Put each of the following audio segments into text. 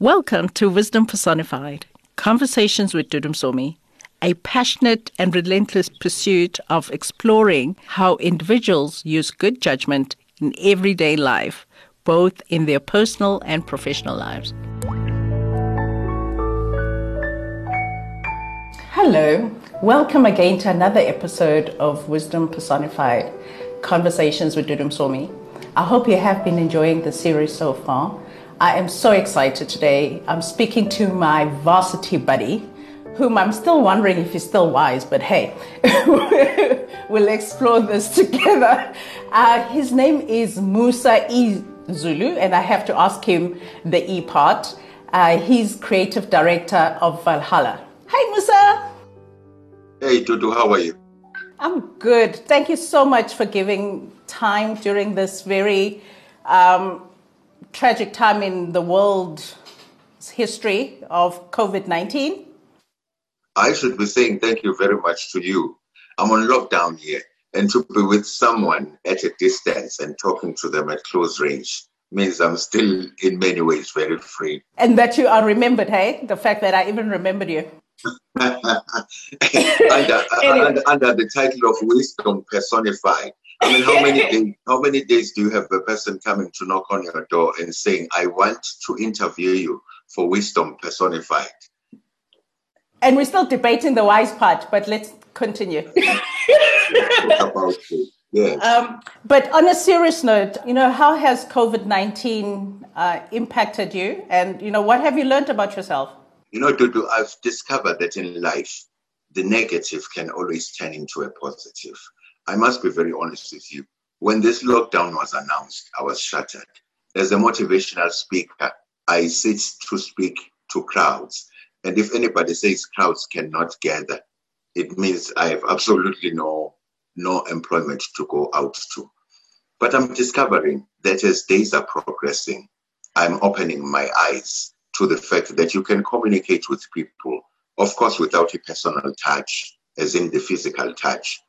Welcome to Wisdom Personified Conversations with Dudu Msomi, a passionate and relentless pursuit of exploring how individuals use good judgment in everyday life, both in their personal and professional lives. Hello, welcome again to another episode of Wisdom Personified Conversations with Dudu Msomi. I hope you have been enjoying the series so far. I am so excited today. I'm speaking to my varsity buddy, whom I'm still wondering if he's still wise, but hey, we'll explore this together. Uh, his name is Musa E. Zulu, and I have to ask him the E part. Uh, he's creative director of Valhalla. Hi, Musa. Hey, Dudu, how are you? I'm good. Thank you so much for giving time during this very um, tragic time in the world's history of COVID 19? I should be saying thank you very much to you. I'm on lockdown here, and to be with someone at a distance and talking to them at close range means I'm still, in many ways, very free. And that you are remembered, hey? The fact that I even remembered you. under, anyway. under, under the title of Wisdom Personified, I mean, how many days, how many days do you have a person coming to knock on your door and saying, "I want to interview you for wisdom personified"? And we're still debating the wise part, but let's continue. Yes. Um, but on a serious note, you know, how has COVID nineteen uh, impacted you, and you know, what have you learned about yourself? You know, Dudu, I've discovered that in life, the negative can always turn into a positive. I must be very honest with you. When this lockdown was announced, I was shattered. As a motivational speaker, I sit to speak to crowds. And if anybody says crowds cannot gather, it means I have absolutely no, no employment to go out to. But I'm discovering that as days are progressing, I'm opening my eyes to the fact that you can communicate with people, of course, without a personal touch, as in the physical touch,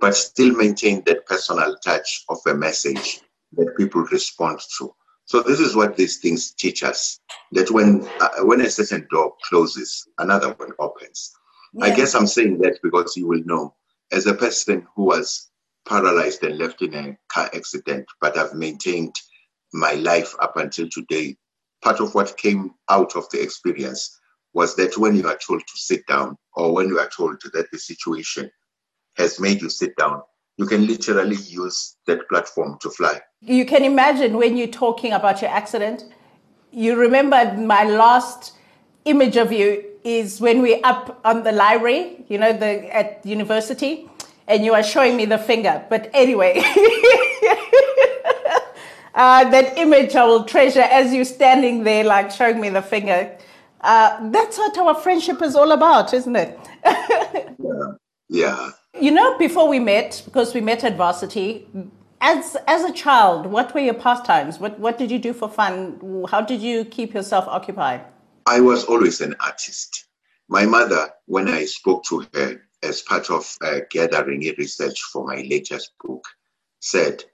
but still maintain that personal touch of a message that people respond to. So this is what these things teach us: that when uh, when a certain door closes, another one opens. Yeah. I guess I'm saying that because you will know, as a person who was paralyzed and left in a car accident, but I've maintained my life up until today. Part of what came out of the experience was that when you are told to sit down, or when you are told that the situation has made you sit down, you can literally use that platform to fly. You can imagine when you're talking about your accident, you remember my last image of you is when we're up on the library, you know, the at university, and you are showing me the finger. But anyway, uh, that image I will treasure as you standing there, like showing me the finger. Uh, that's what our friendship is all about, isn't it? yeah. Yeah. You know, before we met, because we met at varsity, as as a child, what were your pastimes? What what did you do for fun? How did you keep yourself occupied? I was always an artist. My mother, when I spoke to her as part of uh, gathering research for my latest book, said,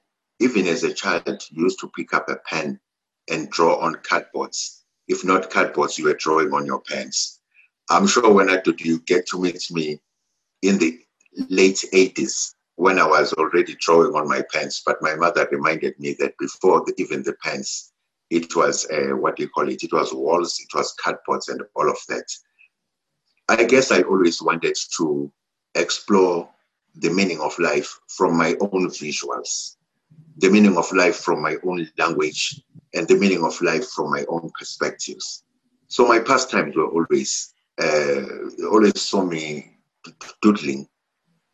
even as a child, you used to pick up a pen and draw on cardboards. If not cardboards, you were drawing on your pens. I'm sure when I did you get to meet me in the late 80s when I was already drawing on my pens. But my mother reminded me that before the, even the pens, it was uh, what do you call it? It was walls, it was cardboards, and all of that. I guess I always wanted to explore the meaning of life from my own visuals, the meaning of life from my own language, and the meaning of life from my own perspectives. So my pastimes were always uh, always saw me doodling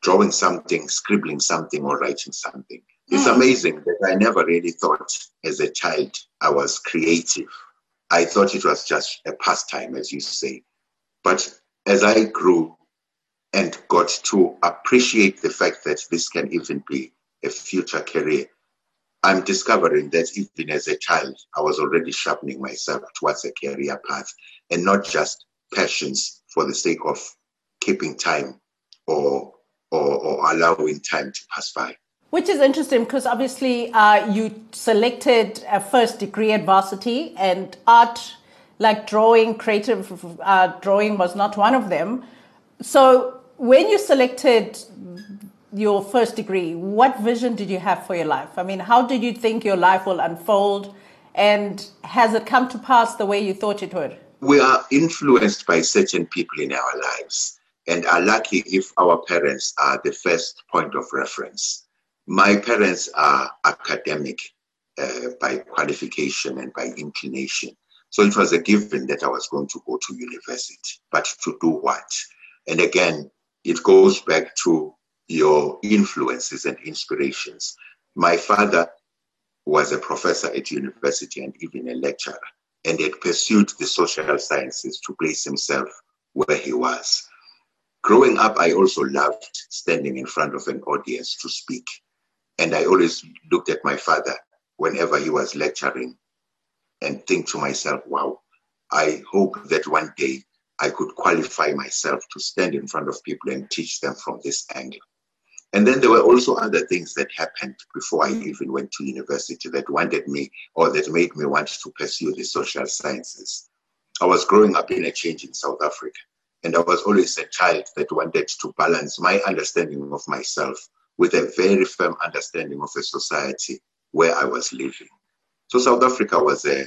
drawing something, scribbling something, or writing something. It's mm. amazing that I never really thought as a child I was creative. I thought it was just a pastime, as you say. But as I grew and got to appreciate the fact that this can even be a future career, I'm discovering that even as a child, I was already sharpening myself towards a career path and not just passions for the sake of keeping time or or, or allowing time to pass by. Which is interesting because obviously uh, you selected a first degree at varsity and art like drawing, creative uh, drawing was not one of them. So when you selected your first degree, what vision did you have for your life? I mean, how did you think your life will unfold? And has it come to pass the way you thought it would? We are influenced by certain people in our lives and are lucky if our parents are the first point of reference. My parents are academic uh, by qualification and by inclination. So it was a given that I was going to go to university, but to do what? And again, it goes back to your influences and inspirations. My father was a professor at university and even a lecturer, and had pursued the social sciences to place himself where he was. Growing up, I also loved standing in front of an audience to speak. And I always looked at my father whenever he was lecturing and think to myself, wow, I hope that one day I could qualify myself to stand in front of people and teach them from this angle. And then there were also other things that happened before I even went to university that wanted me or that made me want to pursue the social sciences. I was growing up in a changing South Africa, and I was always a child that wanted to balance my understanding of myself with a very firm understanding of a society where I was living. So South Africa was a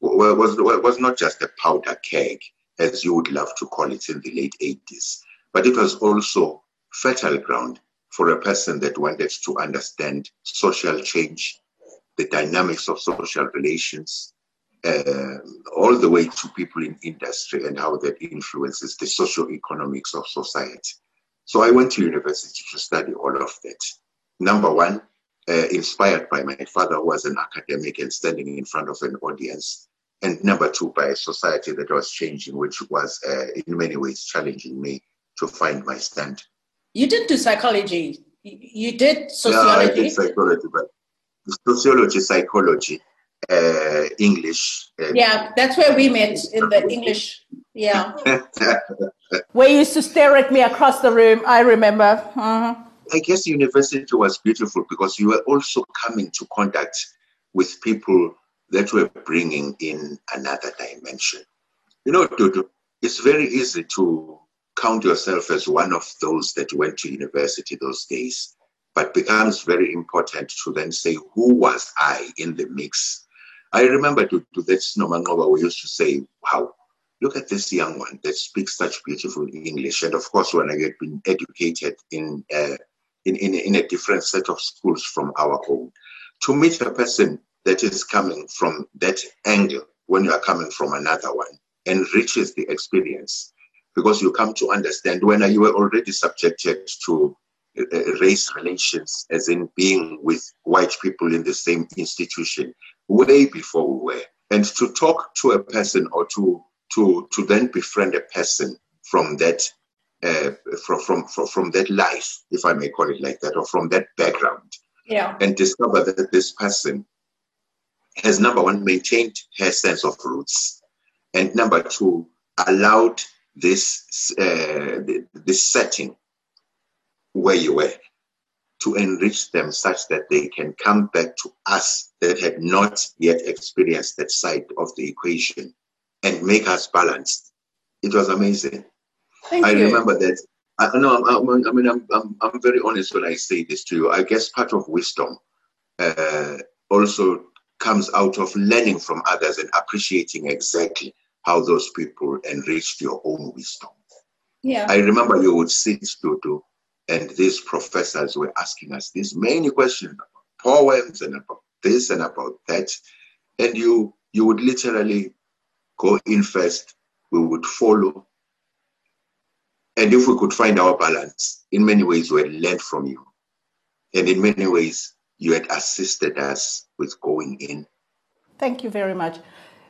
was was not just a powder keg, as you would love to call it in the late 80s, but it was also fertile ground for a person that wanted to understand social change, the dynamics of social relations, uh, all the way to people in industry and how that influences the social economics of society. So I went to university to study all of that. Number one, uh, inspired by my father, who was an academic and standing in front of an audience. And number two, by a society that was changing, which was uh, in many ways challenging me to find my stand. You didn't do psychology. You did sociology. Yeah, I did psychology, but sociology, psychology, uh, English. yeah, that's where we met in the English. Yeah. where you used to stare at me across the room. I remember. Uh-huh. I guess university was beautiful because you were also coming to contact with people that were bringing in another dimension. You know, Dudu, it's very easy to count yourself as one of those that went to university those days, but becomes very important to then say, who was I in the mix? I remember to, to that Nomangoba, we used to say, wow, look at this young one that speaks such beautiful English. And of course, when I had been educated in uh, in, in, in a different set of schools from our own. To meet a person that is coming from that angle when you are coming from another one enriches the experience because you come to understand when you were already subjected to race relations, as in being with white people in the same institution, way before we were. And to talk to a person or to to to then befriend a person from that uh, from, from, from, from that life, if I may call it like that, or from that background. Yeah. And discover that this person has, number one, maintained her sense of roots, and number two, allowed this, uh, this setting where you were to enrich them such that they can come back to us that had not yet experienced that side of the equation and make us balanced. It was amazing. Thank I you. remember that. I know. I, I mean, I'm, I'm, I'm very honest when I say this to you. I guess part of wisdom uh, also comes out of learning from others and appreciating exactly how those people enriched your own wisdom. Yeah. I remember you would sit, Dudu, and these professors were asking us these many questions about poems and about this and about that. And you you would literally go in first, we would follow, and if we could find our balance, in many ways, we had learned from you. And in many ways, you had assisted us with going in. Thank you very much.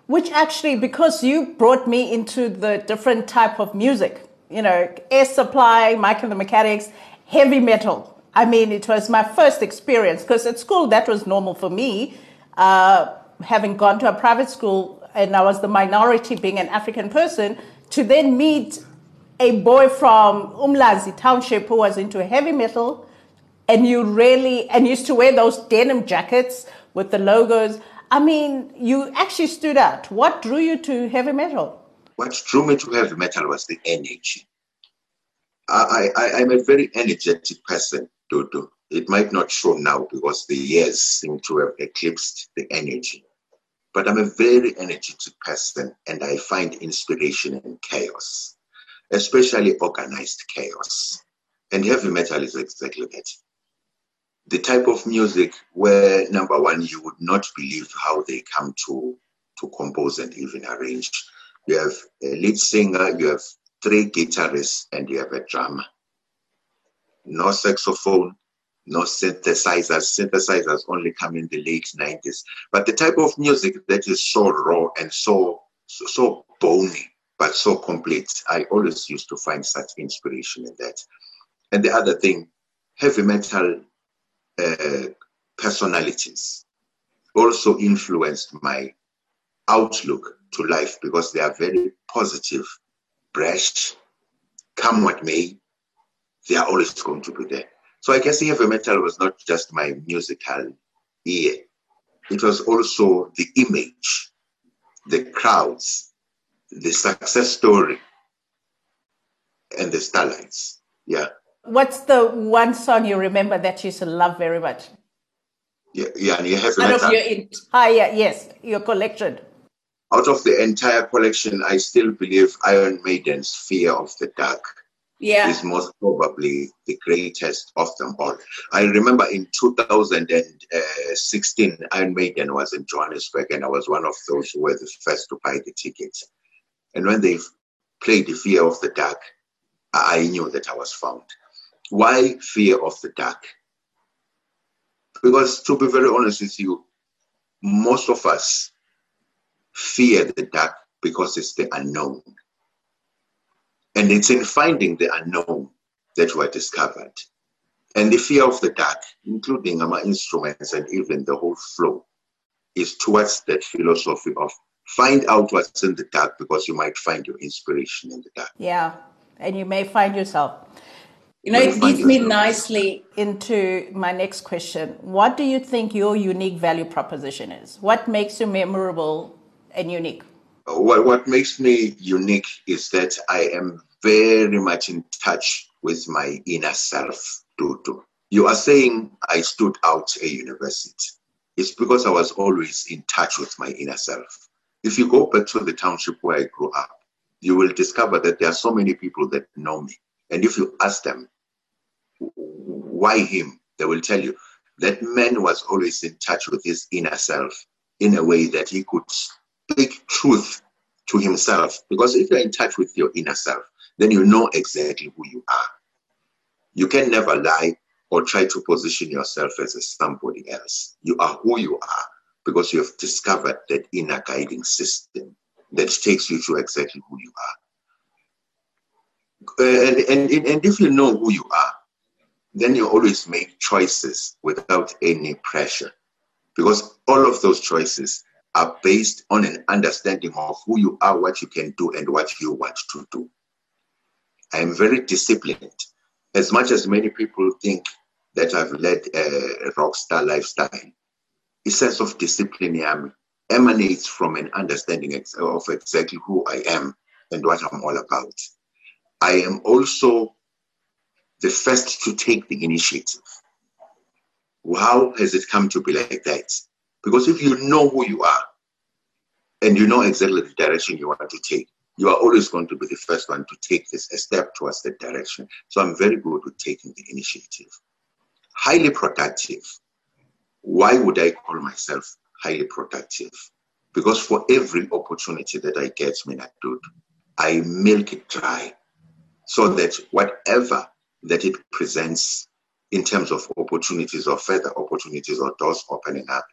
Which actually, because you brought me into the different type of music, you know, Air Supply, and the Mechanics, heavy metal. I mean, it was my first experience because at school that was normal for me, uh, having gone to a private school and I was the minority being an African person, to then meet a boy from Umlazi Township who was into heavy metal, and you really and used to wear those denim jackets with the logos. I mean, you actually stood out. What drew you to heavy metal? What drew me to heavy metal was the energy. I, I, I'm a very energetic person, Dudu. It might not show now because the years seem to have eclipsed the energy. But I'm a very energetic person and I find inspiration in chaos, especially organized chaos. And heavy metal is exactly that. The type of music where, number one, you would not believe how they come to, to compose and even arrange. You have a lead singer, you have three guitarists, and you have a drummer. No saxophone, no synthesizers. Synthesizers only come in the late 90s. But the type of music that is so raw and so, so, bony, but so complete, I always used to find such inspiration in that. And the other thing, heavy metal uh, personalities also influenced my outlook to life because they are very positive, brash, come what may, they are always going to be there. So I guess the heavy metal was not just my musical ear, it was also the image, the crowds, the success story, and the starlights. Yeah. What's the one song you remember that you used to love very much? Yeah, yeah, and you have out of your entire yes, your collection. Out of the entire collection, I still believe Iron Maiden's "Fear of the Dark" yeah. is most probably the greatest of them all. I remember in 2016, Iron Maiden was in Johannesburg, and I was one of those who were the first to buy the tickets. And when they played the Fear of the Dark, I knew that I was found. Why fear of the dark? Because to be very honest with you, most of us fear the dark because it's the unknown. And it's in finding the unknown that we're discovered. And the fear of the dark, including our instruments and even the whole flow, is towards that philosophy of find out what's in the dark because you might find your inspiration in the dark. Yeah, and you may find yourself. You know, it leads me nicely into my next question. What do you think your unique value proposition is? What makes you memorable and unique? What, what makes me unique is that I am very much in touch with my inner self, Dudu. You are saying I stood out a university. It's because I was always in touch with my inner self. If you go back to the township where I grew up, you will discover that there are so many people that know me. And if you ask them, why him? They will tell you that man was always in touch with his inner self in a way that he could speak truth to himself. Because if you're in touch with your inner self, then you know exactly who you are. You can never lie or try to position yourself as somebody else. You are who you are because you have discovered that inner guiding system that takes you to exactly who you are. And, and, and if you know who you are, then you always make choices without any pressure because all of those choices are based on an understanding of who you are, what you can do, and what you want to do. I am very disciplined. As much as many people think that I've led a rock star lifestyle, a sense of discipline emanates from an understanding of exactly who I am and what I'm all about. I am also the first to take the initiative. How has it come to be like that? Because if you know who you are and you know exactly the direction you want to take, you are always going to be the first one to take this a step towards that direction. So I'm very good with taking the initiative. Highly productive. Why would I call myself highly productive? Because for every opportunity that I get, Minadud, I milk it dry so that whatever that it presents in terms of opportunities or further opportunities or doors opening up.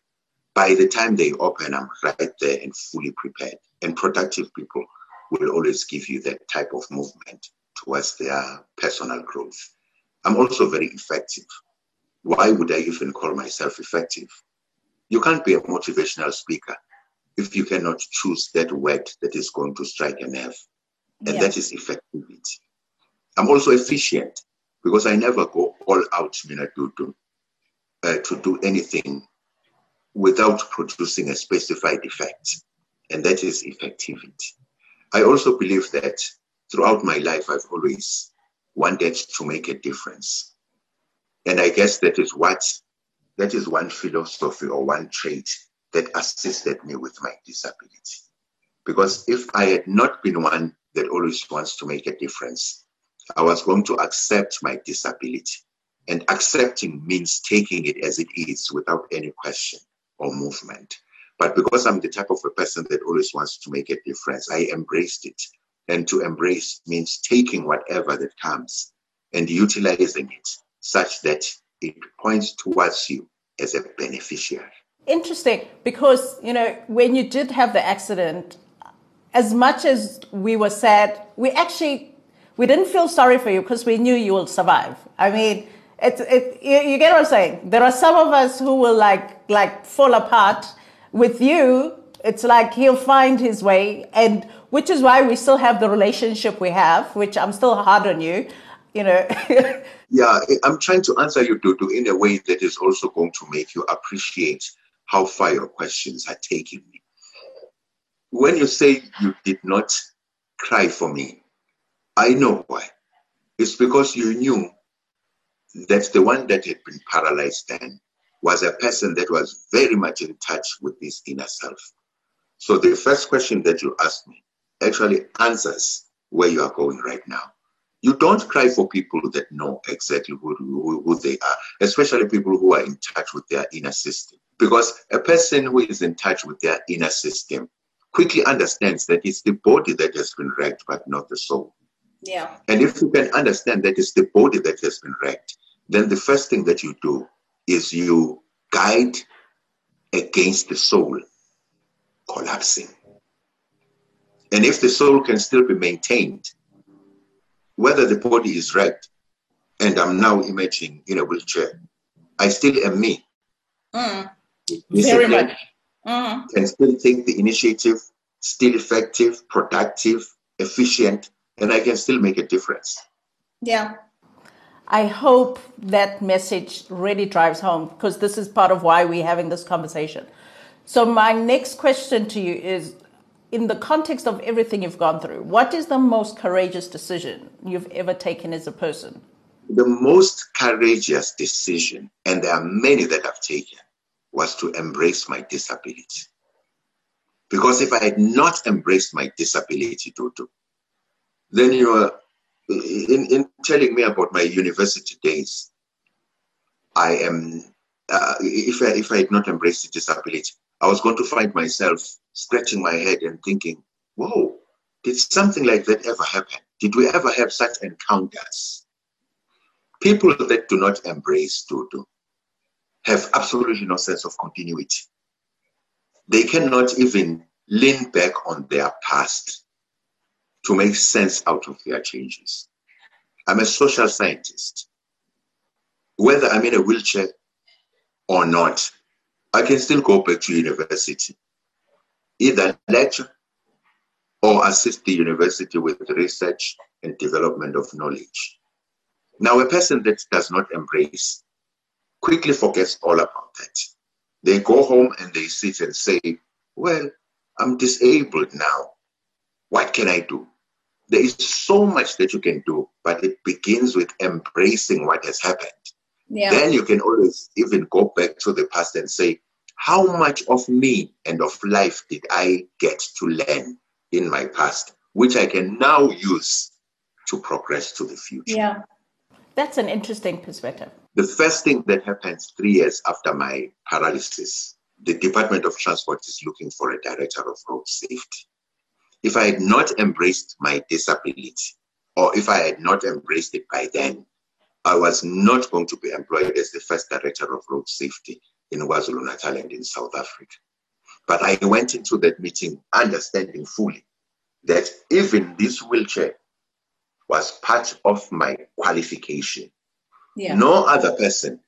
By the time they open, I'm right there and fully prepared. And productive people will always give you that type of movement towards their personal growth. I'm also very effective. Why would I even call myself effective? You can't be a motivational speaker if you cannot choose that word that is going to strike a nerve. And yeah. that is effectivity. I'm also efficient because I never go all out, you know, to, to, uh, to do anything without producing a specified effect, and that is effectivity. I also believe that throughout my life, I've always wanted to make a difference. And I guess that is what that is one philosophy or one trait that assisted me with my disability. Because if I had not been one that always wants to make a difference, I was going to accept my disability. And accepting means taking it as it is without any question or movement. But because I'm the type of a person that always wants to make a difference, I embraced it. And to embrace means taking whatever that comes and utilizing it such that it points towards you as a beneficiary. Interesting, because you know when you did have the accident, as much as we were sad, we actually we didn't feel sorry for you because we knew you will survive. I mean, it, you, you get what I'm saying. There are some of us who will like like fall apart. With you, it's like he'll find his way, and which is why we still have the relationship we have. Which I'm still hard on you, you know. yeah, I'm trying to answer you, Dudu, in a way that is also going to make you appreciate how far your questions are taking me. When you say you did not cry for me, I know why. It's because you knew that the one that had been paralyzed then was a person that was very much in touch with his inner self. So the first question that you asked me actually answers where you are going right now. You don't cry for people that know exactly who, who, who, they are, especially people who are in touch with their inner system. Because a person who is in touch with their inner system quickly understands that it's the body that has been wrecked, but not the soul. Yeah. And if you can understand that it's the body that has been wrecked, then the first thing that you do is you guide against the soul collapsing. And if the soul can still be maintained, whether the body is wrecked, and I'm now imaging in a wheelchair, I still am me. Mm. Very much. Mm. Can still take the initiative, still effective, productive, efficient, and I can still make a difference. Yeah. I hope that message really drives home because this is part of why we're having this conversation. So, my next question to you is in the context of everything you've gone through, what is the most courageous decision you've ever taken as a person? The most courageous decision, and there are many that I've taken, was to embrace my disability. Because if I had not embraced my disability, Dudu, then you are in, in telling me about my university days, I am, uh, if, I, if I had not embraced the disability, I was going to find myself scratching my head and thinking, whoa, did something like that ever happen? Did we ever have such encounters? People that do not embrace Dudu have absolutely no sense of continuity. They cannot even lean back on their past to make sense out of their changes. I'm a social scientist. Whether I'm in a wheelchair or not, I can still go back to university, either lecture or assist the university with research and development of knowledge. Now, a person that does not embrace quickly forgets all about that. They go home and they sit and say, Well, I'm disabled now. What can I do? There is so much that you can do, but it begins with embracing what has happened. Yeah. Then you can always even go back to the past and say, how much of me and of life did I get to learn in my past, which I can now use to progress to the future? Yeah, that's an interesting perspective. The first thing that happens three years after my paralysis, the Department of Transport is looking for a director of road safety. If I had not embraced my disability, or if I had not embraced it by then, I was not going to be employed as the first director of road safety in KwaZulu Natal and in South Africa. But I went into that meeting understanding fully that even this wheelchair was part of my qualification. Yeah. No other person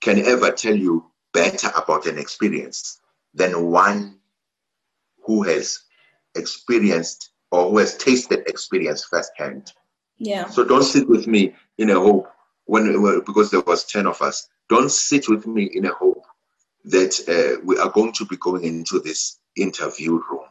can ever tell you better about an experience than one who has experienced or who has tasted experience firsthand. Yeah. So don't sit with me in a hope when because there was 10 of us. Don't sit with me in a hope that uh, we are going to be going into this interview room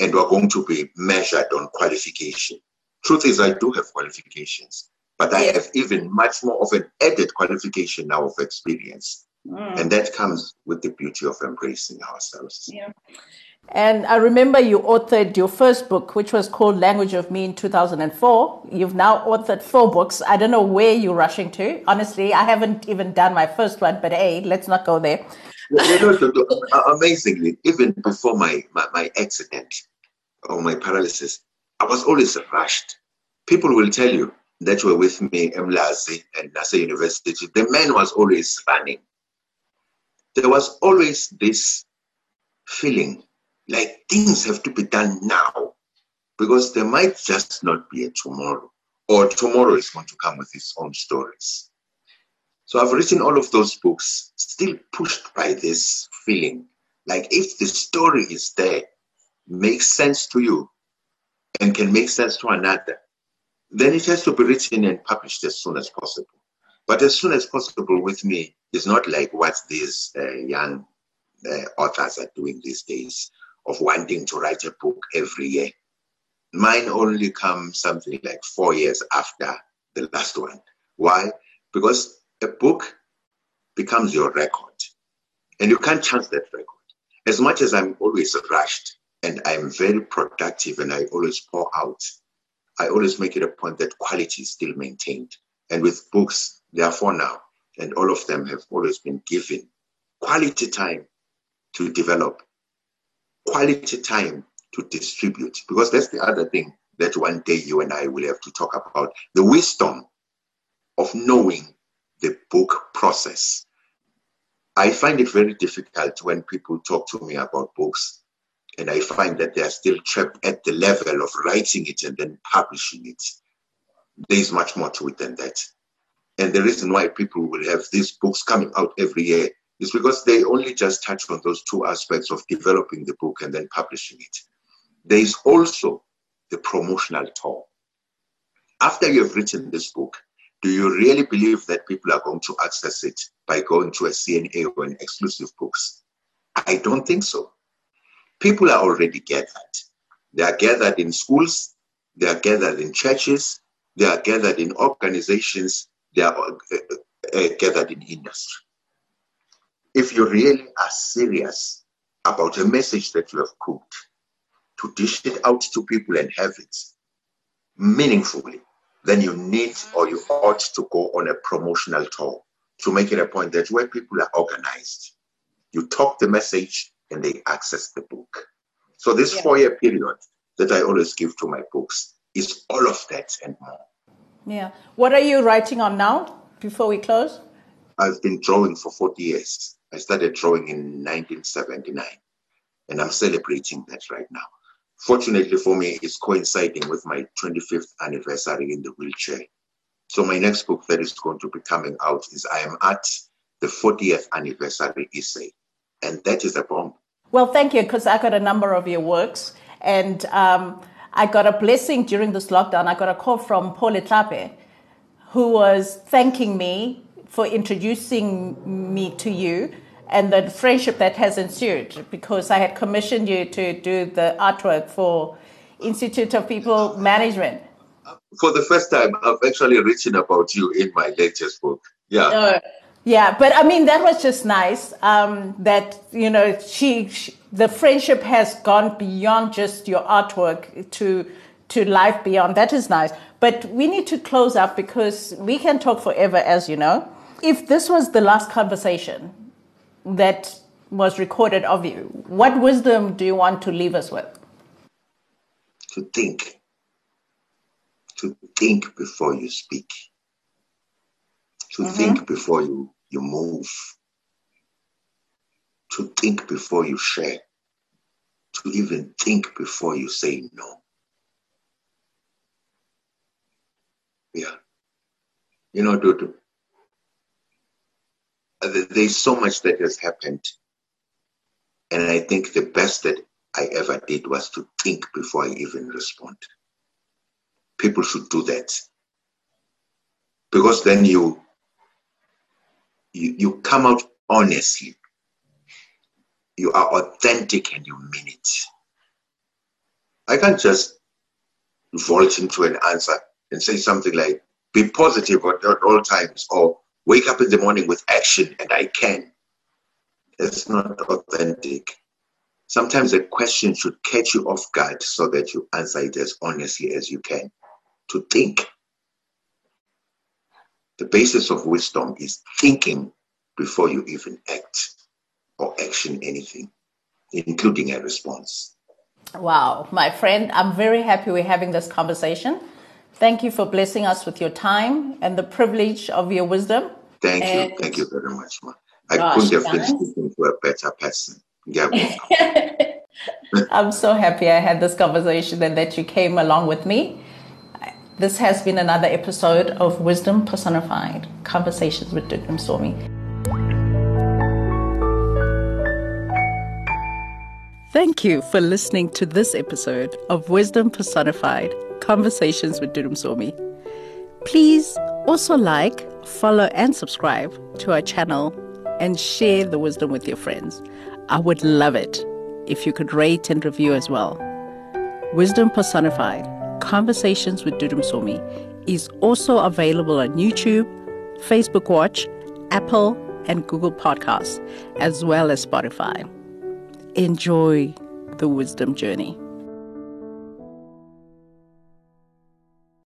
and we're going to be measured on qualification. Truth is, I do have qualifications, but I have even much more of an added qualification now of experience. Mm. And that comes with the beauty of embracing ourselves. Yeah. And I remember you authored your first book, which was called Language of Me in 2004. You've now authored four books. I don't know where you're rushing to. Honestly, I haven't even done my first one, but hey, let's not go there. amazingly, even before my, my, my accident or my paralysis, I was always rushed. People will tell you that were with me, Mlazi and Nasa University. The man was always running. There was always this feeling like things have to be done now because there might just not be a tomorrow, or tomorrow is going to come with its own stories. So I've written all of those books, still pushed by this feeling like if the story is there, makes sense to you, and can make sense to another, then it has to be written and published as soon as possible. But as soon as possible with me is not like what these uh, young uh, authors are doing these days of wanting to write a book every year. Mine only comes something like four years after the last one. Why? Because a book becomes your record and you can't change that record. As much as I'm always rushed and I'm very productive and I always pour out, I always make it a point that quality is still maintained. And with books, therefore now, and all of them have always been given quality time to develop quality time to distribute because that's the other thing that one day you and I will have to talk about the wisdom of knowing the book process. I find it very difficult when people talk to me about books and I find that they are still trapped at the level of writing it and then publishing it. There is much more to it than that. And the reason why people will have these books coming out every year is because they only just touch on those two aspects of developing the book and then publishing it. There is also the promotional tour. After you've written this book, do you really believe that people are going to access it by going to a CNA or an exclusive books? I don't think so. People are already gathered. They are gathered in schools, they are gathered in churches, they are gathered in organizations, they are uh, uh, gathered in industry if you really are serious about a message that you have cooked, to dish it out to people and have it meaningfully, then you need or you ought to go on a promotional tour to make it a point that where people are organized, you talk the message and they access the book. So this yeah. four-year period that I always give to my books is all of that and more. Yeah. What are you writing on now before we close? I've been drawing for 40 years. I started drawing in 1979, and I'm celebrating that right now. Fortunately for me, it's coinciding with my 25th anniversary in the wheelchair. So my next book that is going to be coming out is I Am Art the 40th anniversary essay, and that is a bomb. Well, thank you, because I got a number of your works, and um, I got a blessing during this lockdown. I got a call from Paul Etlape, who was thanking me for introducing me to you and the friendship that has ensued because I had commissioned you to do the artwork for Institute of People Management. For the first time, I've actually written about you in my latest book. Yeah. Uh, yeah, but I mean that was just nice. Um, that you know, she, she, the friendship has gone beyond just your artwork to to life beyond. That is nice. But we need to close up because we can talk forever, as you know. If this was the last conversation, that was recorded of you, what wisdom do you want to leave us with? To think. To think before you speak. To mm-hmm. think before you, you move. To think before you share. To even think before you say no. Yeah. You know, Dudu, Uh, there's so much that has happened. And I think the best that I ever did was to think before I even respond. People should do that. Because then you you, you come out honestly you are authentic and you mean it. I can't just vault into an answer and say something like, be positive at, at all times, or wake up in the morning with action and I can. It's not authentic. Sometimes a question should catch you off guard so that you answer it as honestly as you can. To think. The basis of wisdom is thinking before you even act or action anything, including a response. Wow, my friend, I'm very happy we're having this conversation. Thank you for blessing us with your time and the privilege of your wisdom. Thank and you. Thank you very much, ma. I gosh, couldn't have been speaking to a better person. Yeah. I'm so happy I had this conversation and that you came along with me. This has been another episode of Wisdom Personified Conversations with Dudu Msomi. Thank you for listening to this episode of Wisdom Personified Conversations with Dudu Msomi. Please also like, follow, and subscribe to our channel and share the wisdom with your friends. I would love it if you could rate and review as well. Wisdom Personified Conversations with Dudu Msomi is also available on YouTube, Facebook Watch, Apple, and Google Podcasts, as well as Spotify. Enjoy the wisdom journey.